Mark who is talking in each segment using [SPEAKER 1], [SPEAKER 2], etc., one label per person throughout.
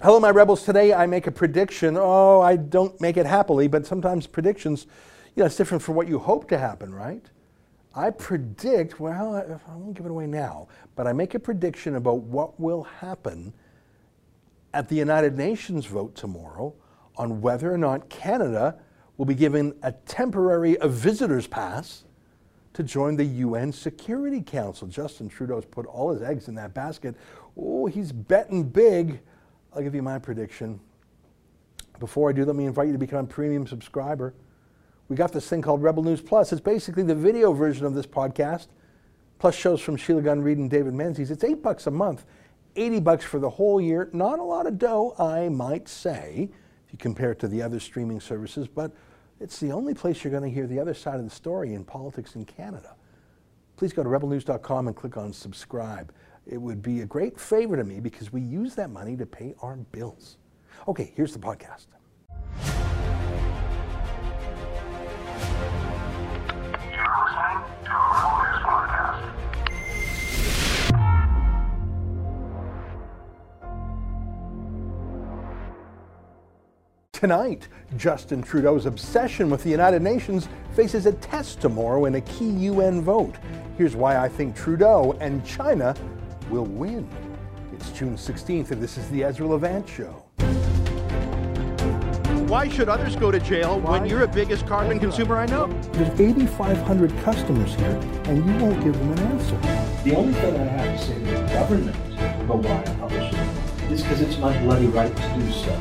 [SPEAKER 1] Hello, my rebels. Today I make a prediction. Oh, I don't make it happily, but sometimes predictions, you know, it's different from what you hope to happen, right? I predict, well, I won't give it away now, but I make a prediction about what will happen at the United Nations vote tomorrow on whether or not Canada will be given a temporary a visitor's pass to join the UN Security Council. Justin Trudeau's put all his eggs in that basket. Oh, he's betting big. I'll give you my prediction. Before I do, let me invite you to become a premium subscriber. We got this thing called Rebel News Plus. It's basically the video version of this podcast, plus shows from Sheila Gunn Reid and David Menzies. It's eight bucks a month, 80 bucks for the whole year. Not a lot of dough, I might say, if you compare it to the other streaming services, but it's the only place you're going to hear the other side of the story in politics in Canada. Please go to rebelnews.com and click on subscribe. It would be a great favor to me because we use that money to pay our bills. Okay, here's the podcast. Tonight, Justin Trudeau's obsession with the United Nations faces a test tomorrow in a key UN vote. Here's why I think Trudeau and China will win. It's June 16th, and this is the Ezra Levant Show.
[SPEAKER 2] Why should others go to jail when you're the biggest carbon consumer I know?
[SPEAKER 1] There's 8,500 customers here, and you won't give them an answer.
[SPEAKER 3] The only thing I have to say to the government about why I publish it is because it's my bloody right to do so.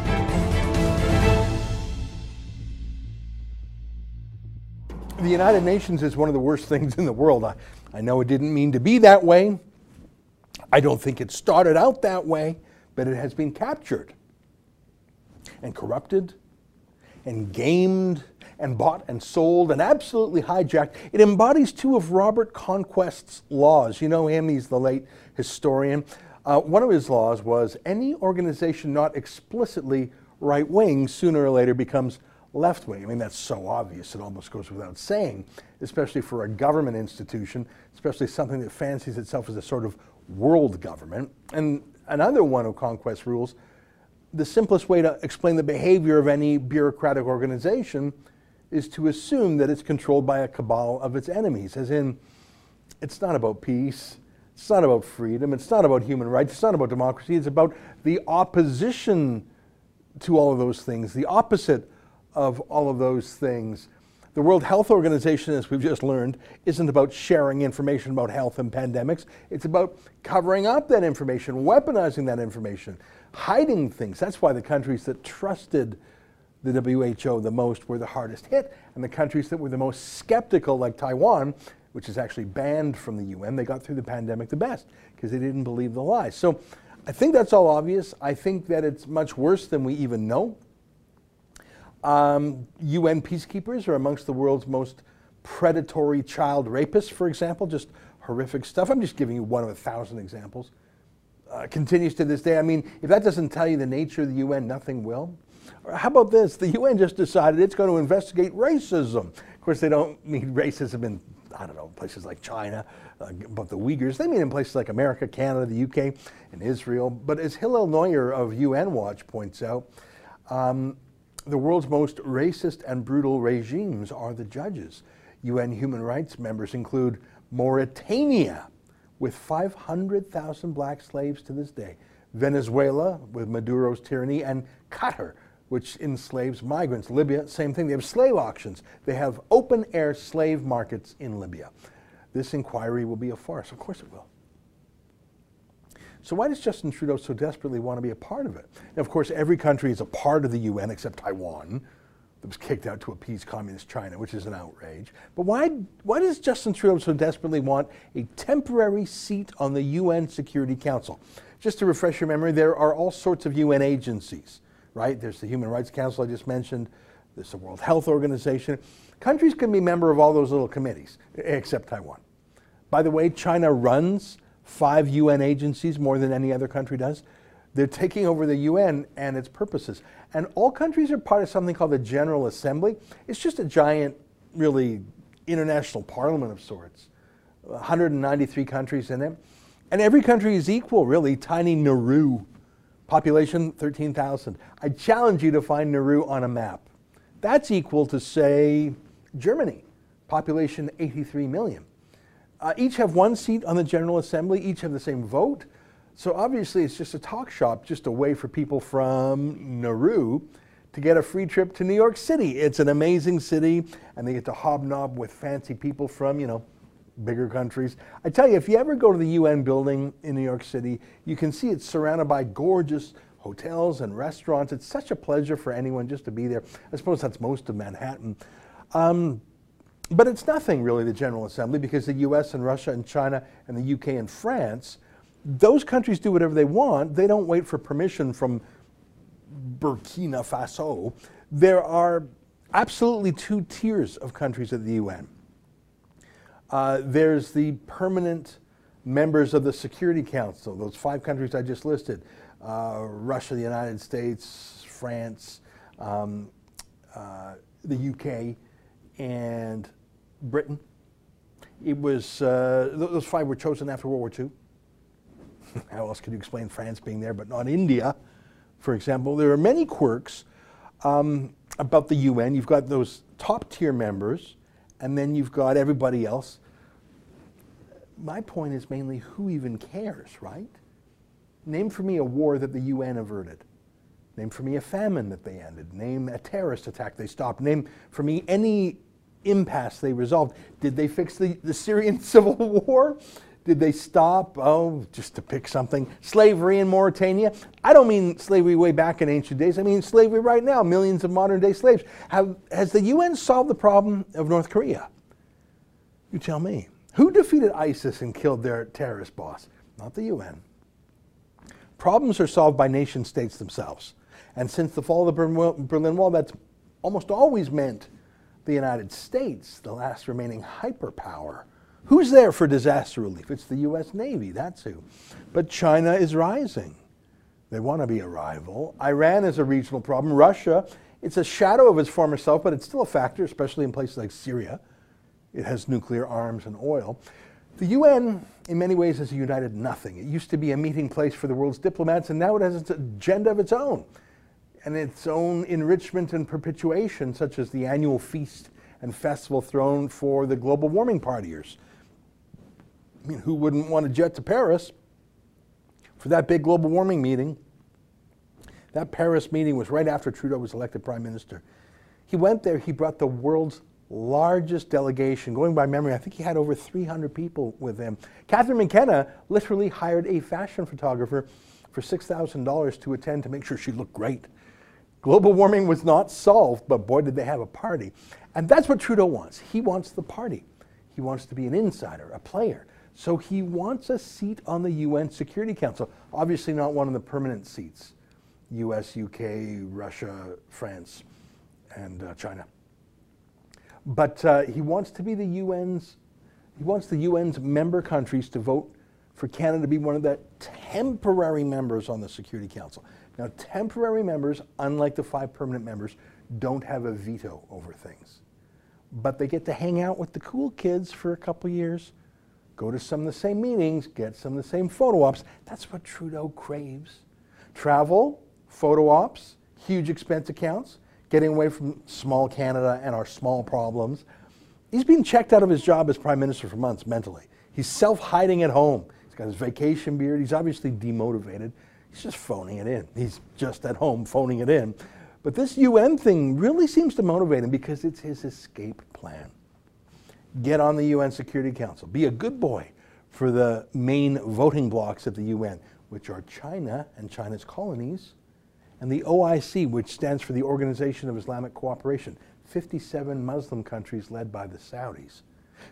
[SPEAKER 1] The United Nations is one of the worst things in the world. I, I know it didn't mean to be that way. I don't think it started out that way, but it has been captured and corrupted and gamed and bought and sold and absolutely hijacked. It embodies two of Robert Conquest's laws. You know him, he's the late historian. Uh, one of his laws was any organization not explicitly right wing sooner or later becomes left wing. I mean, that's so obvious, it almost goes without saying, especially for a government institution, especially something that fancies itself as a sort of world government. And another one of Conquest's rules the simplest way to explain the behavior of any bureaucratic organization is to assume that it's controlled by a cabal of its enemies, as in, it's not about peace, it's not about freedom, it's not about human rights, it's not about democracy, it's about the opposition to all of those things, the opposite of all of those things. The World Health Organization, as we've just learned, isn't about sharing information about health and pandemics. It's about covering up that information, weaponizing that information, hiding things. That's why the countries that trusted the WHO the most were the hardest hit, and the countries that were the most skeptical, like Taiwan, which is actually banned from the UN, they got through the pandemic the best because they didn't believe the lies. So I think that's all obvious. I think that it's much worse than we even know. Um, UN peacekeepers are amongst the world's most predatory child rapists, for example, just horrific stuff. I'm just giving you one of a thousand examples. Uh, continues to this day. I mean, if that doesn't tell you the nature of the UN, nothing will. Or how about this? The UN just decided it's going to investigate racism. Of course, they don't mean racism in, I don't know, places like China, uh, but the Uyghurs. They mean in places like America, Canada, the UK, and Israel. But as Hillel Neuer of UN Watch points out, um, the world's most racist and brutal regimes are the judges. UN human rights members include Mauritania, with 500,000 black slaves to this day, Venezuela, with Maduro's tyranny, and Qatar, which enslaves migrants. Libya, same thing. They have slave auctions. They have open air slave markets in Libya. This inquiry will be a farce. Of course it will. So why does Justin Trudeau so desperately want to be a part of it? And of course, every country is a part of the UN except Taiwan, that was kicked out to appease communist China, which is an outrage. But why, why does Justin Trudeau so desperately want a temporary seat on the UN Security Council? Just to refresh your memory, there are all sorts of UN agencies, right? There's the Human Rights Council I just mentioned. There's the World Health Organization. Countries can be member of all those little committees, except Taiwan. By the way, China runs five UN agencies more than any other country does. They're taking over the UN and its purposes. And all countries are part of something called the General Assembly. It's just a giant, really international parliament of sorts. 193 countries in it. And every country is equal, really. Tiny Nauru Population 13,000. I challenge you to find Nauru on a map. That's equal to, say, Germany, population 83 million. Uh, each have one seat on the General Assembly, each have the same vote. So obviously, it's just a talk shop, just a way for people from Nauru to get a free trip to New York City. It's an amazing city, and they get to hobnob with fancy people from, you know, bigger countries. I tell you, if you ever go to the UN building in New York City, you can see it's surrounded by gorgeous hotels and restaurants. It's such a pleasure for anyone just to be there. I suppose that's most of Manhattan. Um, but it's nothing really, the General Assembly, because the US and Russia and China and the UK and France, those countries do whatever they want. They don't wait for permission from Burkina Faso. There are absolutely two tiers of countries at the UN. Uh, there's the permanent members of the Security Council, those five countries I just listed uh, Russia, the United States, France, um, uh, the UK, and Britain. It was, uh, those five were chosen after World War II. How else could you explain France being there, but not India, for example? There are many quirks um, about the UN. You've got those top tier members, and then you've got everybody else. My point is mainly who even cares, right? Name for me a war that the UN averted. Name for me a famine that they ended. Name a terrorist attack they stopped. Name for me any impasse they resolved. Did they fix the, the Syrian civil war? Did they stop, oh, just to pick something, slavery in Mauritania? I don't mean slavery way back in ancient days. I mean slavery right now, millions of modern day slaves. Have, has the UN solved the problem of North Korea? You tell me. Who defeated ISIS and killed their terrorist boss? Not the UN. Problems are solved by nation states themselves. And since the fall of the Berlin Wall, that's almost always meant the United States, the last remaining hyperpower. Who's there for disaster relief? It's the US Navy, that's who. But China is rising. They want to be a rival. Iran is a regional problem. Russia, it's a shadow of its former self, but it's still a factor, especially in places like Syria. It has nuclear arms and oil. The UN, in many ways, is a united nothing. It used to be a meeting place for the world's diplomats, and now it has its agenda of its own and its own enrichment and perpetuation, such as the annual feast and festival thrown for the global warming partiers. I mean, who wouldn't want to jet to Paris for that big global warming meeting? That Paris meeting was right after Trudeau was elected prime minister. He went there, he brought the world's largest delegation. Going by memory, I think he had over 300 people with him. Catherine McKenna literally hired a fashion photographer for $6,000 to attend to make sure she looked great. Global warming was not solved, but boy, did they have a party. And that's what Trudeau wants. He wants the party. He wants to be an insider, a player. So he wants a seat on the UN Security Council. Obviously, not one of the permanent seats US, UK, Russia, France, and uh, China. But uh, he wants to be the UN's, he wants the UN's member countries to vote for Canada to be one of the temporary members on the Security Council. Now, temporary members, unlike the five permanent members, don't have a veto over things. But they get to hang out with the cool kids for a couple years, go to some of the same meetings, get some of the same photo ops. That's what Trudeau craves. Travel, photo ops, huge expense accounts, getting away from small Canada and our small problems. He's been checked out of his job as prime minister for months mentally. He's self hiding at home. He's got his vacation beard. He's obviously demotivated. He's just phoning it in. He's just at home phoning it in. But this UN thing really seems to motivate him because it's his escape plan. Get on the UN Security Council. Be a good boy for the main voting blocs at the UN, which are China and China's colonies, and the OIC, which stands for the Organization of Islamic Cooperation, 57 Muslim countries led by the Saudis.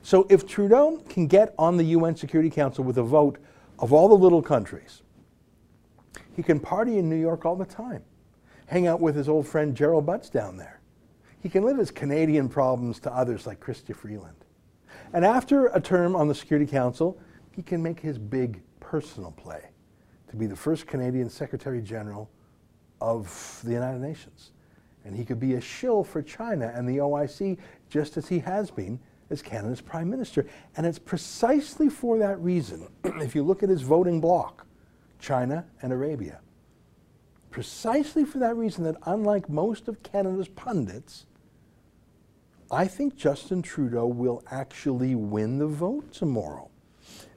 [SPEAKER 1] So if Trudeau can get on the UN Security Council with a vote of all the little countries, he can party in New York all the time, hang out with his old friend Gerald Butts down there. He can live his Canadian problems to others like Chrystia Freeland. And after a term on the Security Council, he can make his big personal play to be the first Canadian Secretary General of the United Nations. And he could be a shill for China and the OIC just as he has been as Canada's Prime Minister. And it's precisely for that reason, if you look at his voting bloc, China and Arabia, precisely for that reason that, unlike most of Canada's pundits, I think Justin Trudeau will actually win the vote tomorrow.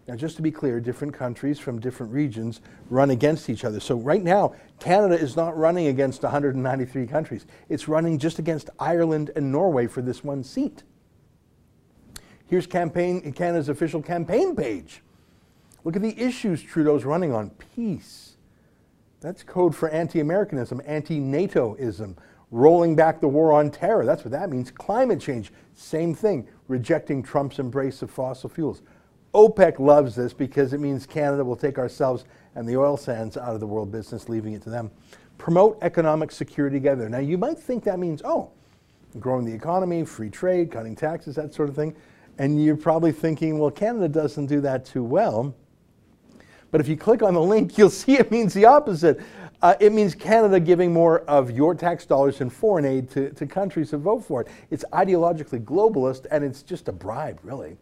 [SPEAKER 1] Now, just to be clear, different countries from different regions run against each other. So, right now, Canada is not running against 193 countries. It's running just against Ireland and Norway for this one seat. Here's campaign, Canada's official campaign page. Look at the issues Trudeau's running on peace. That's code for anti Americanism, anti NATOism, rolling back the war on terror. That's what that means. Climate change, same thing, rejecting Trump's embrace of fossil fuels. OPEC loves this because it means Canada will take ourselves and the oil sands out of the world business, leaving it to them. Promote economic security together. Now, you might think that means, oh, growing the economy, free trade, cutting taxes, that sort of thing. And you're probably thinking, well, Canada doesn't do that too well. But if you click on the link, you'll see it means the opposite. Uh, it means Canada giving more of your tax dollars in foreign aid to, to countries that vote for it. It's ideologically globalist, and it's just a bribe, really.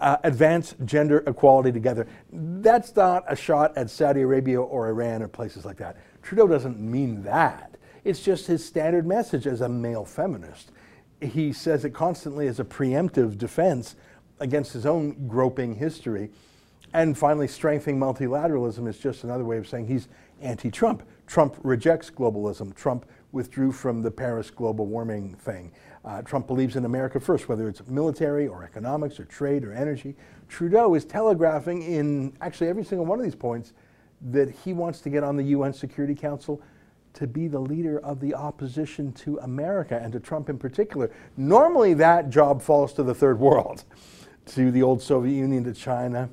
[SPEAKER 1] Uh, advance gender equality together. That's not a shot at Saudi Arabia or Iran or places like that. Trudeau doesn't mean that. It's just his standard message as a male feminist. He says it constantly as a preemptive defense against his own groping history. And finally, strengthening multilateralism is just another way of saying he's anti Trump. Trump rejects globalism. Trump withdrew from the Paris global warming thing. Uh, Trump believes in America first, whether it's military or economics or trade or energy. Trudeau is telegraphing in actually every single one of these points that he wants to get on the UN Security Council to be the leader of the opposition to America and to Trump in particular. Normally, that job falls to the third world, to the old Soviet Union, to China.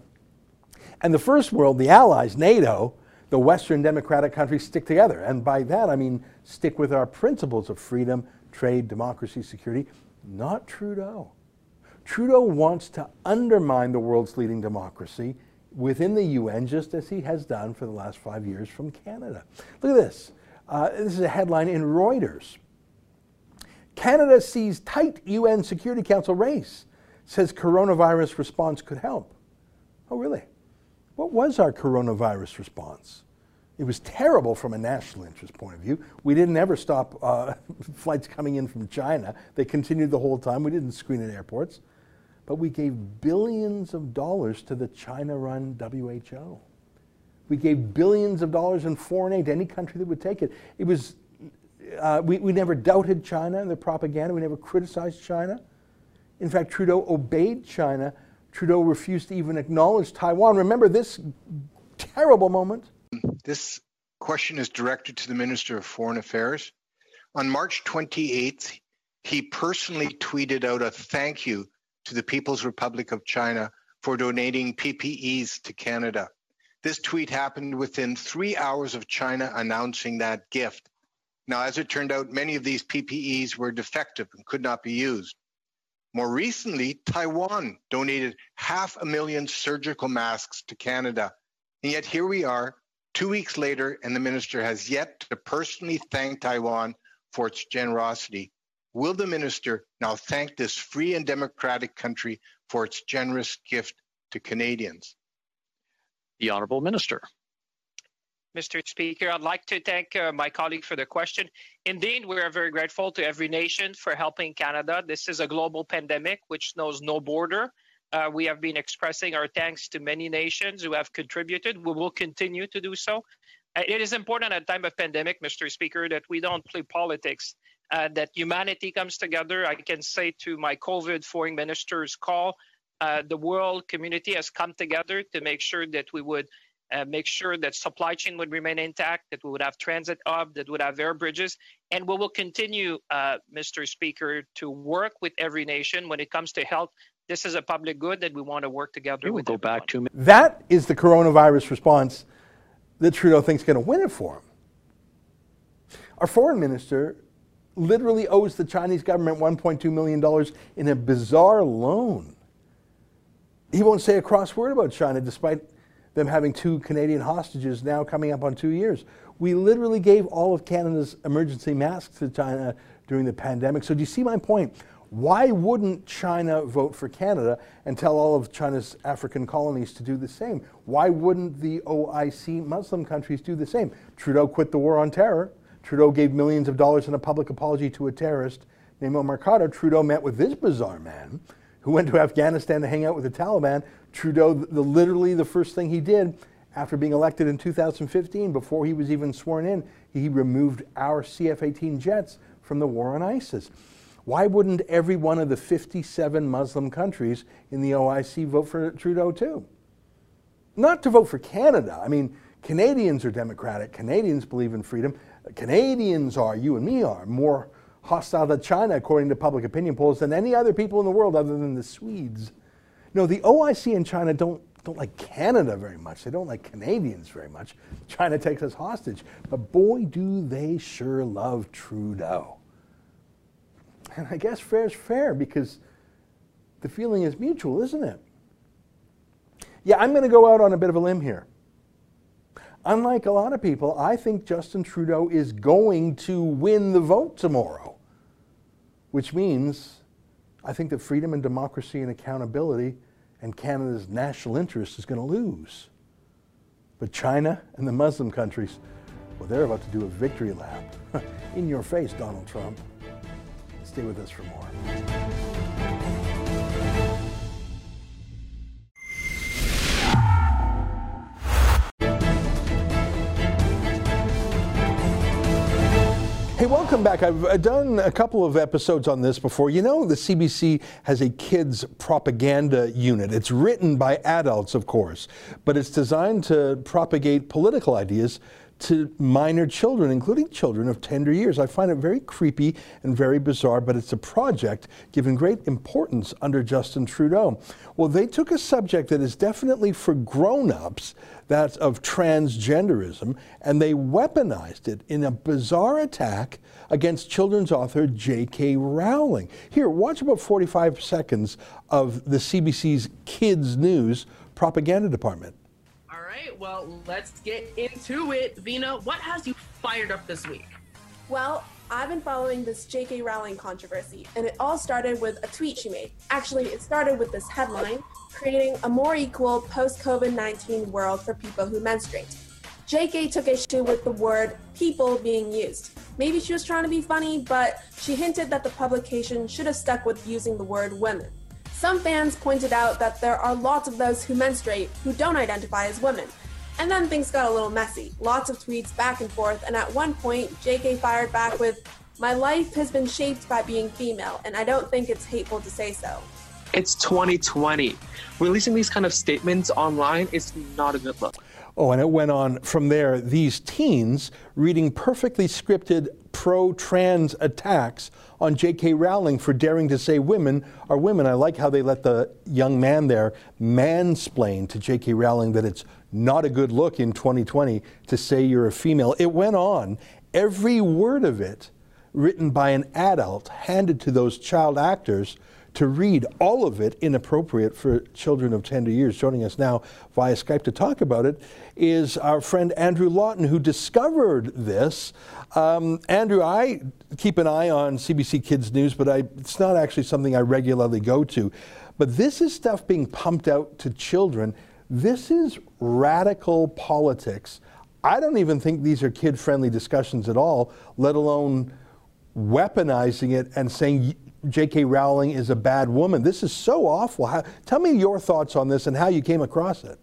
[SPEAKER 1] And the first world, the Allies, NATO, the Western democratic countries stick together. And by that, I mean stick with our principles of freedom, trade, democracy, security. Not Trudeau. Trudeau wants to undermine the world's leading democracy within the UN, just as he has done for the last five years from Canada. Look at this. Uh, this is a headline in Reuters. Canada sees tight UN Security Council race, says coronavirus response could help. Oh, really? What was our coronavirus response? It was terrible from a national interest point of view. We didn't ever stop uh, flights coming in from China. They continued the whole time. We didn't screen at airports. But we gave billions of dollars to the China run WHO. We gave billions of dollars in foreign aid to any country that would take it. It was, uh, we, we never doubted China and their propaganda. We never criticized China. In fact, Trudeau obeyed China. Trudeau refused to even acknowledge Taiwan. Remember this terrible moment?
[SPEAKER 4] This question is directed to the Minister of Foreign Affairs. On March 28th, he personally tweeted out a thank you to the People's Republic of China for donating PPEs to Canada. This tweet happened within three hours of China announcing that gift. Now, as it turned out, many of these PPEs were defective and could not be used. More recently, Taiwan donated half a million surgical masks to Canada. And yet here we are, two weeks later, and the minister has yet to personally thank Taiwan for its generosity. Will the minister now thank this free and democratic country for its generous gift to Canadians?
[SPEAKER 5] The Honourable Minister.
[SPEAKER 6] Mr. Speaker, I'd like to thank uh, my colleague for the question. Indeed, we are very grateful to every nation for helping Canada. This is a global pandemic which knows no border. Uh, we have been expressing our thanks to many nations who have contributed. We will continue to do so. Uh, it is important at a time of pandemic, Mr. Speaker, that we don't play politics, uh, that humanity comes together. I can say to my COVID foreign minister's call, uh, the world community has come together to make sure that we would uh, make sure that supply chain would remain intact, that we would have transit hub, that would have air bridges, and we will continue, uh, Mr. Speaker, to work with every nation when it comes to health. This is a public good that we want to work together.
[SPEAKER 5] We will
[SPEAKER 6] with
[SPEAKER 5] go
[SPEAKER 6] everyone.
[SPEAKER 5] back to
[SPEAKER 1] That is the coronavirus response that Trudeau thinks is going to win it for him. Our foreign minister literally owes the Chinese government $1.2 million in a bizarre loan. He won't say a cross word about China despite them having two Canadian hostages now coming up on two years. We literally gave all of Canada's emergency masks to China during the pandemic. So, do you see my point? Why wouldn't China vote for Canada and tell all of China's African colonies to do the same? Why wouldn't the OIC Muslim countries do the same? Trudeau quit the war on terror. Trudeau gave millions of dollars in a public apology to a terrorist named Omar Khadr. Trudeau met with this bizarre man who went to Afghanistan to hang out with the Taliban. Trudeau, the, literally the first thing he did after being elected in 2015, before he was even sworn in, he removed our CF 18 jets from the war on ISIS. Why wouldn't every one of the 57 Muslim countries in the OIC vote for Trudeau too? Not to vote for Canada. I mean, Canadians are democratic. Canadians believe in freedom. Canadians are, you and me are, more hostile to China, according to public opinion polls, than any other people in the world other than the Swedes. No, the OIC and China don't, don't like Canada very much. They don't like Canadians very much. China takes us hostage. But boy, do they sure love Trudeau. And I guess fair's fair because the feeling is mutual, isn't it? Yeah, I'm going to go out on a bit of a limb here. Unlike a lot of people, I think Justin Trudeau is going to win the vote tomorrow, which means I think that freedom and democracy and accountability and Canada's national interest is going to lose. But China and the Muslim countries, well, they're about to do a victory lap. In your face, Donald Trump. Stay with us for more. Welcome back. I've uh, done a couple of episodes on this before. You know, the CBC has a kids propaganda unit. It's written by adults, of course, but it's designed to propagate political ideas to minor children, including children of tender years. I find it very creepy and very bizarre, but it's a project given great importance under Justin Trudeau. Well, they took a subject that is definitely for grown ups, that of transgenderism, and they weaponized it in a bizarre attack against children's author J.K. Rowling. Here, watch about 45 seconds of the CBC's Kids News propaganda department
[SPEAKER 7] right, well, let's get into it. Vina, what has you fired up this week?
[SPEAKER 8] Well, I've been following this J.K. Rowling controversy, and it all started with a tweet she made. Actually, it started with this headline creating a more equal post COVID 19 world for people who menstruate. JK took issue with the word people being used. Maybe she was trying to be funny, but she hinted that the publication should have stuck with using the word women. Some fans pointed out that there are lots of those who menstruate who don't identify as women. And then things got a little messy. Lots of tweets back and forth, and at one point, JK fired back with, My life has been shaped by being female, and I don't think it's hateful to say so.
[SPEAKER 7] It's 2020. Releasing these kind of statements online is not a good look.
[SPEAKER 1] Oh, and it went on from there. These teens reading perfectly scripted pro trans attacks on J.K. Rowling for daring to say women are women. I like how they let the young man there mansplain to J.K. Rowling that it's not a good look in 2020 to say you're a female. It went on, every word of it written by an adult handed to those child actors to read all of it inappropriate for children of tender years. Joining us now via Skype to talk about it is our friend Andrew Lawton, who discovered this. Um, Andrew, I keep an eye on CBC Kids News, but I, it's not actually something I regularly go to. But this is stuff being pumped out to children. This is radical politics. I don't even think these are kid friendly discussions at all, let alone weaponizing it and saying J.K. Rowling is a bad woman. This is so awful. How, tell me your thoughts on this and how you came across it.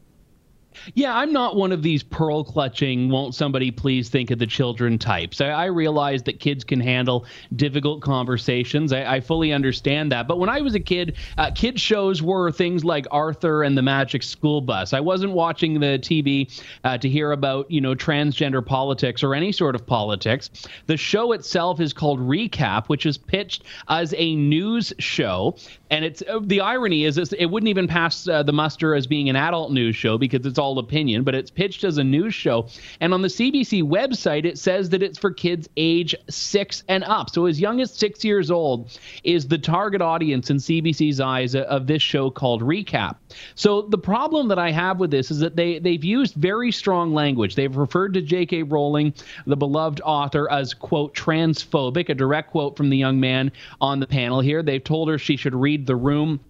[SPEAKER 9] Yeah, I'm not one of these pearl clutching, won't somebody please think of the children types. I, I realize that kids can handle difficult conversations. I, I fully understand that. But when I was a kid, uh, kids shows were things like Arthur and the Magic School Bus. I wasn't watching the TV uh, to hear about, you know, transgender politics or any sort of politics. The show itself is called Recap, which is pitched as a news show. And it's uh, the irony is it wouldn't even pass uh, the muster as being an adult news show because it's all opinion, but it's pitched as a news show. And on the CBC website, it says that it's for kids age six and up. So as young as six years old is the target audience in CBC's eyes of this show called Recap. So the problem that I have with this is that they, they've used very strong language. They've referred to J.K. Rowling, the beloved author, as, quote, transphobic, a direct quote from the young man on the panel here. They've told her she should read The Room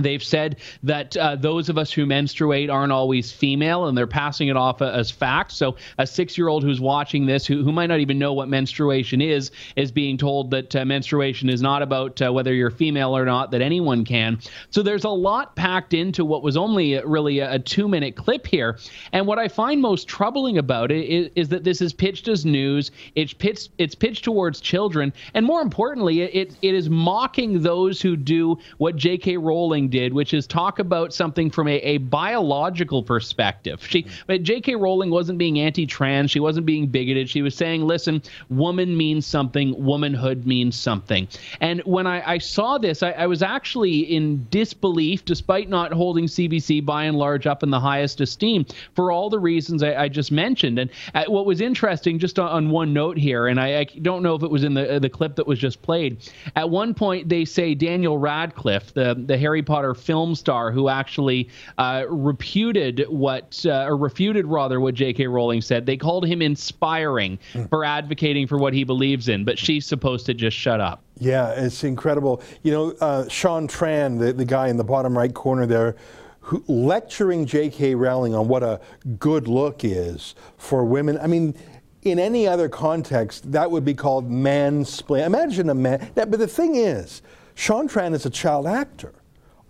[SPEAKER 9] They've said that uh, those of us who menstruate aren't always female, and they're passing it off as fact. So, a six year old who's watching this, who, who might not even know what menstruation is, is being told that uh, menstruation is not about uh, whether you're female or not, that anyone can. So, there's a lot packed into what was only really a, a two minute clip here. And what I find most troubling about it is, is, that this is pitched as news, it's pitched, it's pitched towards children, and more importantly, it, it is mocking those who do what J.K. Rowling Rowling did, which is talk about something from a, a biological perspective. She, but J.K. Rowling wasn't being anti-trans. She wasn't being bigoted. She was saying, "Listen, woman means something. Womanhood means something." And when I, I saw this, I, I was actually in disbelief, despite not holding CBC by and large up in the highest esteem for all the reasons I, I just mentioned. And uh, what was interesting, just on, on one note here, and I, I, don't know if it was in the uh, the clip that was just played. At one point, they say Daniel Radcliffe, the the Harry Potter Potter film star who actually uh, reputed what, uh, or refuted rather, what J.K. Rowling said. They called him inspiring mm. for advocating for what he believes in, but she's supposed to just shut up.
[SPEAKER 1] Yeah, it's incredible. You know, uh, Sean Tran, the, the guy in the bottom right corner there, who, lecturing J.K. Rowling on what a good look is for women. I mean, in any other context, that would be called mansplaining. Imagine a man. That, but the thing is, Sean Tran is a child actor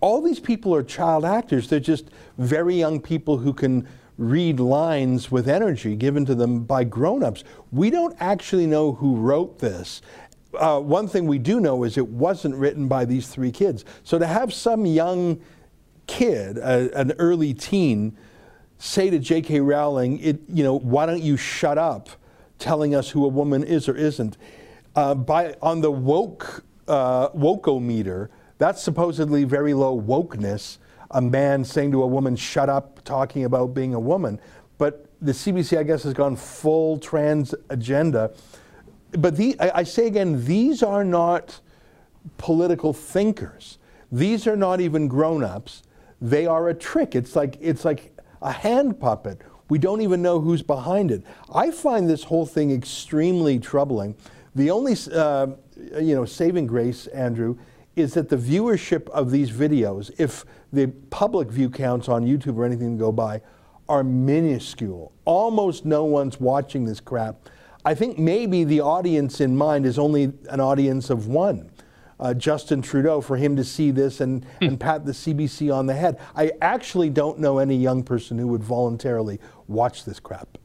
[SPEAKER 1] all these people are child actors. They're just very young people who can read lines with energy given to them by grown-ups. We don't actually know who wrote this. Uh, one thing we do know is it wasn't written by these three kids. So to have some young kid, an early teen, say to J.K. Rowling, it, you know, why don't you shut up telling us who a woman is or isn't? Uh, by, on the woke, uh, wokeometer, that's supposedly very low wokeness, a man saying to a woman, shut up, talking about being a woman. But the CBC, I guess, has gone full trans agenda. But the, I, I say again, these are not political thinkers. These are not even grown ups. They are a trick. It's like, it's like a hand puppet. We don't even know who's behind it. I find this whole thing extremely troubling. The only uh, you know, saving grace, Andrew, is that the viewership of these videos, if the public view counts on YouTube or anything to go by, are minuscule. Almost no one's watching this crap. I think maybe the audience in mind is only an audience of one. Uh, Justin Trudeau, for him to see this and, hmm. and pat the CBC on the head. I actually don't know any young person who would voluntarily watch this crap.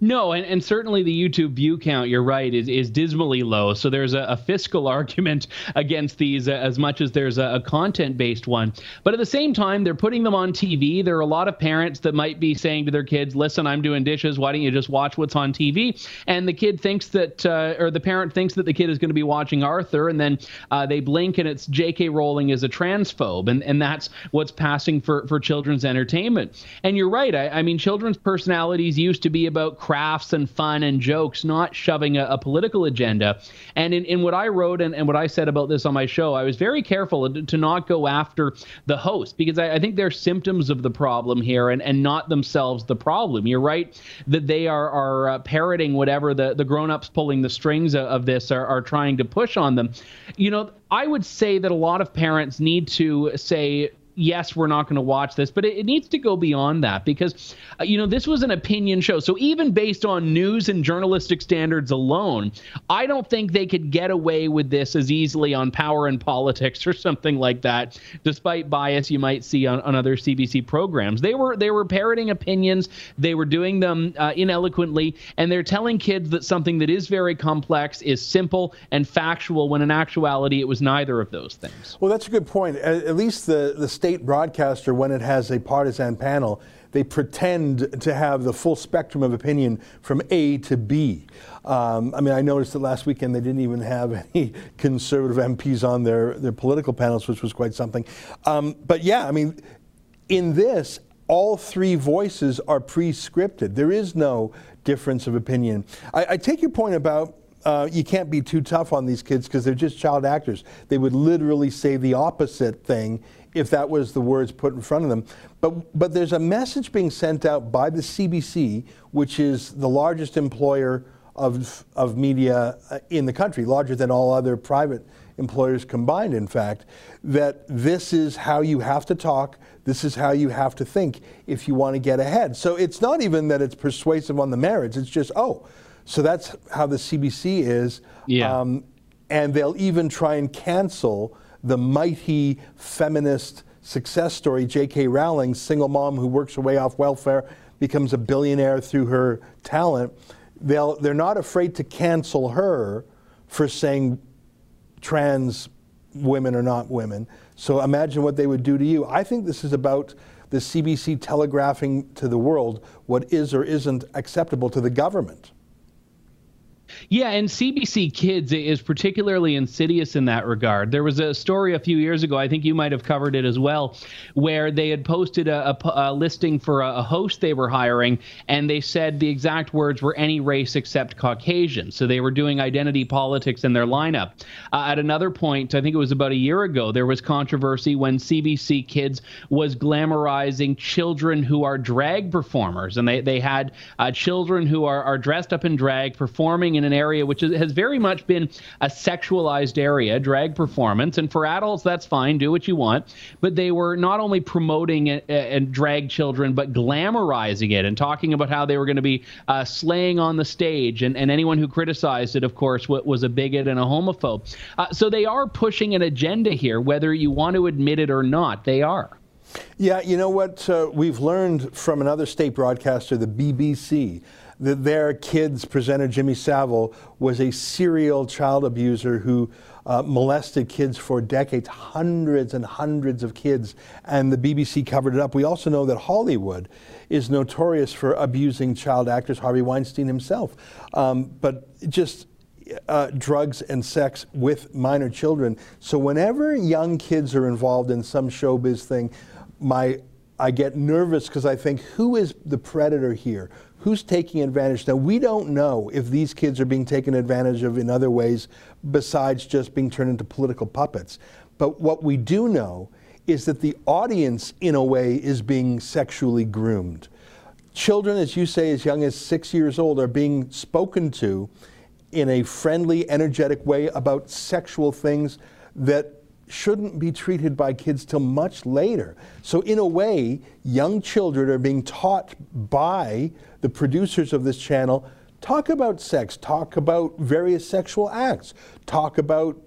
[SPEAKER 9] No, and, and certainly the YouTube view count, you're right, is, is dismally low. So there's a, a fiscal argument against these uh, as much as there's a, a content based one. But at the same time, they're putting them on TV. There are a lot of parents that might be saying to their kids, listen, I'm doing dishes. Why don't you just watch what's on TV? And the kid thinks that, uh, or the parent thinks that the kid is going to be watching Arthur. And then uh, they blink and it's J.K. Rowling is a transphobe. And, and that's what's passing for, for children's entertainment. And you're right. I, I mean, children's personalities used to be about about crafts and fun and jokes, not shoving a, a political agenda. And in, in what I wrote and, and what I said about this on my show, I was very careful to, to not go after the host because I, I think they're symptoms of the problem here and, and not themselves the problem. You're right that they are, are uh, parroting whatever the, the grown ups pulling the strings of, of this are, are trying to push on them. You know, I would say that a lot of parents need to say, yes, we're not going to watch this, but it, it, needs to go beyond that because, uh, you know, this was an opinion show. So even based on news and journalistic standards alone, I don't think they could get away with this as easily on Power and Politics or something like that, despite bias you might see on, on other CBC programs. They were they were parroting opinions, they were doing them uh, ineloquently, and they're telling kids that something that is very complex is simple and factual when in actuality it was neither of those things.
[SPEAKER 1] Well, that's a good point. At, at least the the state broadcaster, when it has a partisan panel, they pretend to have the full spectrum of opinion from A to B. Um, I mean, I noticed that last weekend they didn't even have any conservative MPs on their, their political panels, which was quite something. Um, but yeah, I mean, in this, all three voices are pre-scripted. There is no difference of opinion. I, I take your point about uh, you can't be too tough on these kids because they're just child actors. They would literally say the opposite thing if that was the words put in front of them. But, but there's a message being sent out by the CBC, which is the largest employer of, of media uh, in the country, larger than all other private employers combined, in fact, that this is how you have to talk, this is how you have to think if you want to get ahead. So it's not even that it's persuasive on the merits, it's just, oh, so that's how the CBC is.
[SPEAKER 9] Yeah.
[SPEAKER 1] Um, and they'll even try and cancel the mighty feminist success story, J.K. Rowling, single mom who works her way off welfare, becomes a billionaire through her talent. They'll, they're not afraid to cancel her for saying trans women are not women. So imagine what they would do to you. I think this is about the CBC telegraphing to the world what is or isn't acceptable to the government.
[SPEAKER 9] Yeah, and CBC Kids is particularly insidious in that regard. There was a story a few years ago, I think you might have covered it as well, where they had posted a, a, a listing for a, a, host they were hiring, and they said the exact words were any race except Caucasian. So they were doing identity politics in their lineup. Uh, at another point, I think it was about a year ago, there was controversy when CBC Kids was glamorizing children who are drag performers, and they, they had uh, children who are, are dressed up in drag performing in in an area which is, has very much been a sexualized area, drag performance. And for adults, that's fine, do what you want. But they were not only promoting and drag children, but glamorizing it and talking about how they were going to be uh, slaying on the stage. And, and anyone who criticized it, of course, was a bigot and a homophobe. Uh, so they are pushing an agenda here, whether you want to admit it or not. They are.
[SPEAKER 1] Yeah, you know what? Uh, we've learned from another state broadcaster, the BBC, that their kids presenter, Jimmy Savile, was a serial child abuser who uh, molested kids for decades, hundreds and hundreds of kids, and the BBC covered it up. We also know that Hollywood is notorious for abusing child actors, Harvey Weinstein himself. Um, but just uh, drugs and sex with minor children. So whenever young kids are involved in some showbiz thing, my I get nervous because I think, who is the predator here? Who's taking advantage? Now, we don't know if these kids are being taken advantage of in other ways besides just being turned into political puppets. But what we do know is that the audience, in a way, is being sexually groomed. Children, as you say, as young as six years old, are being spoken to in a friendly, energetic way about sexual things that shouldn't be treated by kids till much later. So, in a way, young children are being taught by the producers of this channel talk about sex, talk about various sexual acts, talk about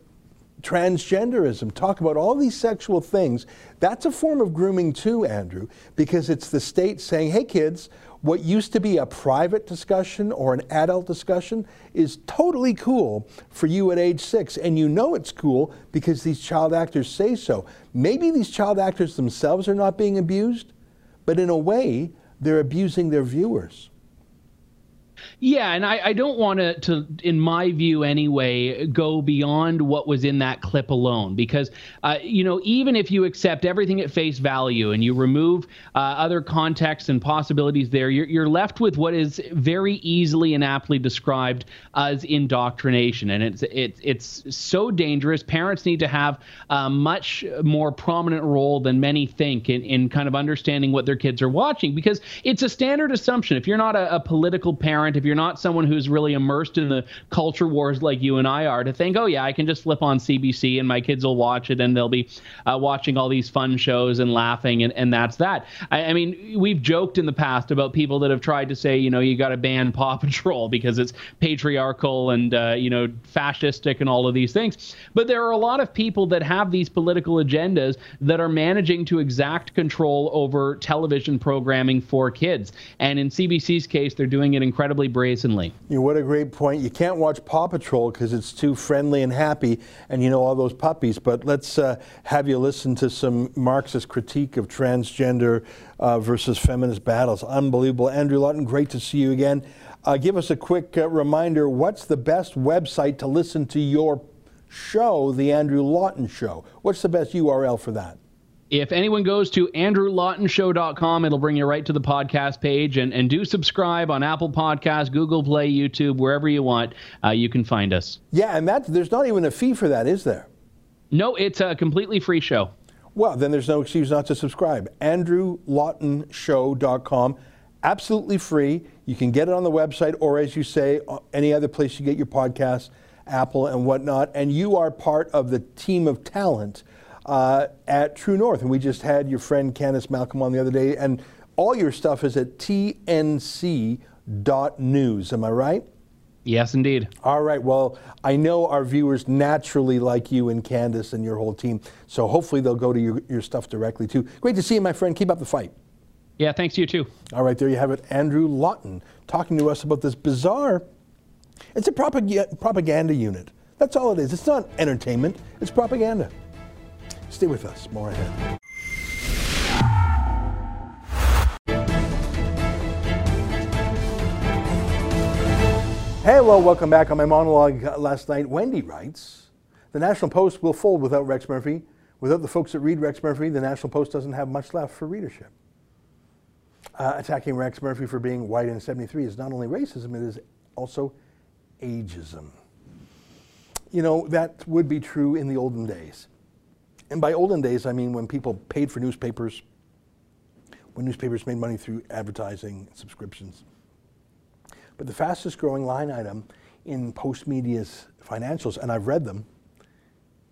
[SPEAKER 1] transgenderism, talk about all these sexual things. That's a form of grooming too, Andrew, because it's the state saying, hey, kids, what used to be a private discussion or an adult discussion is totally cool for you at age six. And you know it's cool because these child actors say so. Maybe these child actors themselves are not being abused, but in a way, they're abusing their viewers.
[SPEAKER 9] Yeah, and I, I don't want to, to, in my view anyway, go beyond what was in that clip alone because, uh, you know, even if you accept everything at face value and you remove uh, other contexts and possibilities there, you're, you're left with what is very easily and aptly described as indoctrination, and it's it's it's so dangerous. Parents need to have a much more prominent role than many think in, in kind of understanding what their kids are watching because it's a standard assumption. If you're not a, a political parent, if if you're not someone who's really immersed in the culture wars like you and I are, to think, oh, yeah, I can just flip on CBC and my kids will watch it and they'll be uh, watching all these fun shows and laughing, and, and that's that. I, I mean, we've joked in the past about people that have tried to say, you know, you got to ban Paw Patrol because it's patriarchal and, uh, you know, fascistic and all of these things. But there are a lot of people that have these political agendas that are managing to exact control over television programming for kids. And in CBC's case, they're doing it incredibly brazenly.
[SPEAKER 1] You know, what a great point. You can't watch Paw Patrol because it's too friendly and happy, and you know all those puppies. But let's uh, have you listen to some Marxist critique of transgender uh, versus feminist battles. Unbelievable. Andrew Lawton, great to see you again. Uh, give us a quick uh, reminder what's the best website to listen to your show, The Andrew Lawton Show? What's the best URL for that?
[SPEAKER 9] If anyone goes to andrewlawtonshow.com, it'll bring you right to the podcast page. And, and do subscribe on Apple Podcasts, Google Play, YouTube, wherever you want. Uh, you can find us.
[SPEAKER 1] Yeah, and that there's not even a fee for that, is there?
[SPEAKER 9] No, it's a completely free show.
[SPEAKER 1] Well, then there's no excuse not to subscribe. AndrewLawtonShow.com. Absolutely free. You can get it on the website or, as you say, uh, any other place you get your podcasts, Apple and whatnot. And you are part of the team of talent uh, at True North. And we just had your friend Candice Malcolm on the other day. And all your stuff is at tnc.news. Am I right?
[SPEAKER 9] Yes, indeed.
[SPEAKER 1] All right. Well, I know our viewers naturally like you and Candice and your whole team. So hopefully they'll go to your, your stuff directly too. Great to see you, my friend. Keep up the fight.
[SPEAKER 9] Yeah, thanks to you too.
[SPEAKER 1] All right, there you have it. Andrew Lawton talking to us about this bizarre. It's a propag- propaganda unit. That's all it is. It's not entertainment, it's propaganda. Stay with us. More ahead. Hello, welcome back on my monologue uh, last night. Wendy writes The National Post will fold without Rex Murphy. Without the folks that read Rex Murphy, the National Post doesn't have much left for readership. Uh, attacking Rex Murphy for being white in 73 is not only racism, it is also ageism. You know, that would be true in the olden days. And by olden days, I mean when people paid for newspapers, when newspapers made money through advertising and subscriptions. But the fastest growing line item in Postmedia's financials, and I've read them,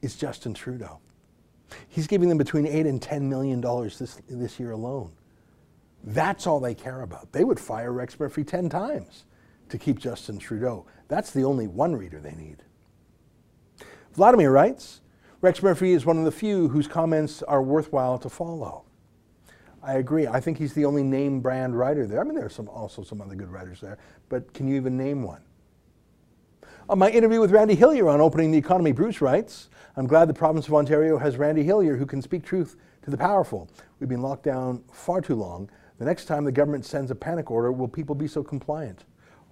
[SPEAKER 1] is Justin Trudeau. He's giving them between eight and ten million dollars this, this year alone. That's all they care about. They would fire Rex Murphy 10 times to keep Justin Trudeau. That's the only one reader they need. Vladimir writes Rex Murphy is one of the few whose comments are worthwhile to follow. I agree. I think he's the only name brand writer there. I mean, there are some, also some other good writers there, but can you even name one? On my interview with Randy Hillier on opening the economy, Bruce writes, I'm glad the province of Ontario has Randy Hillier who can speak truth to the powerful. We've been locked down far too long. The next time the government sends a panic order, will people be so compliant?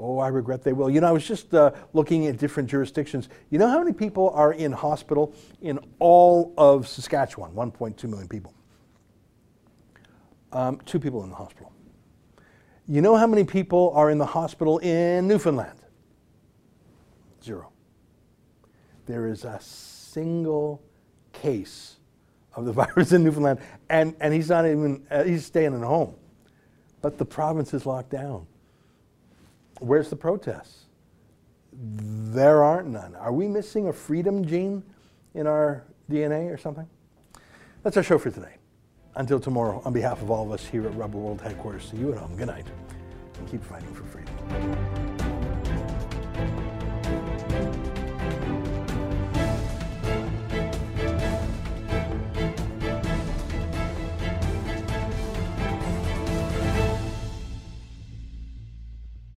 [SPEAKER 1] Oh, I regret they will. You know, I was just uh, looking at different jurisdictions. You know how many people are in hospital in all of Saskatchewan? 1.2 million people. Um, two people in the hospital. You know how many people are in the hospital in Newfoundland? Zero. There is a single case of the virus in Newfoundland, and, and he's not even, uh, he's staying at home. But the province is locked down. Where's the protests? There aren't none. Are we missing a freedom gene in our DNA or something? That's our show for today. Until tomorrow, on behalf of all of us here at Rebel World Headquarters, see you at home. Good night, and keep fighting for freedom.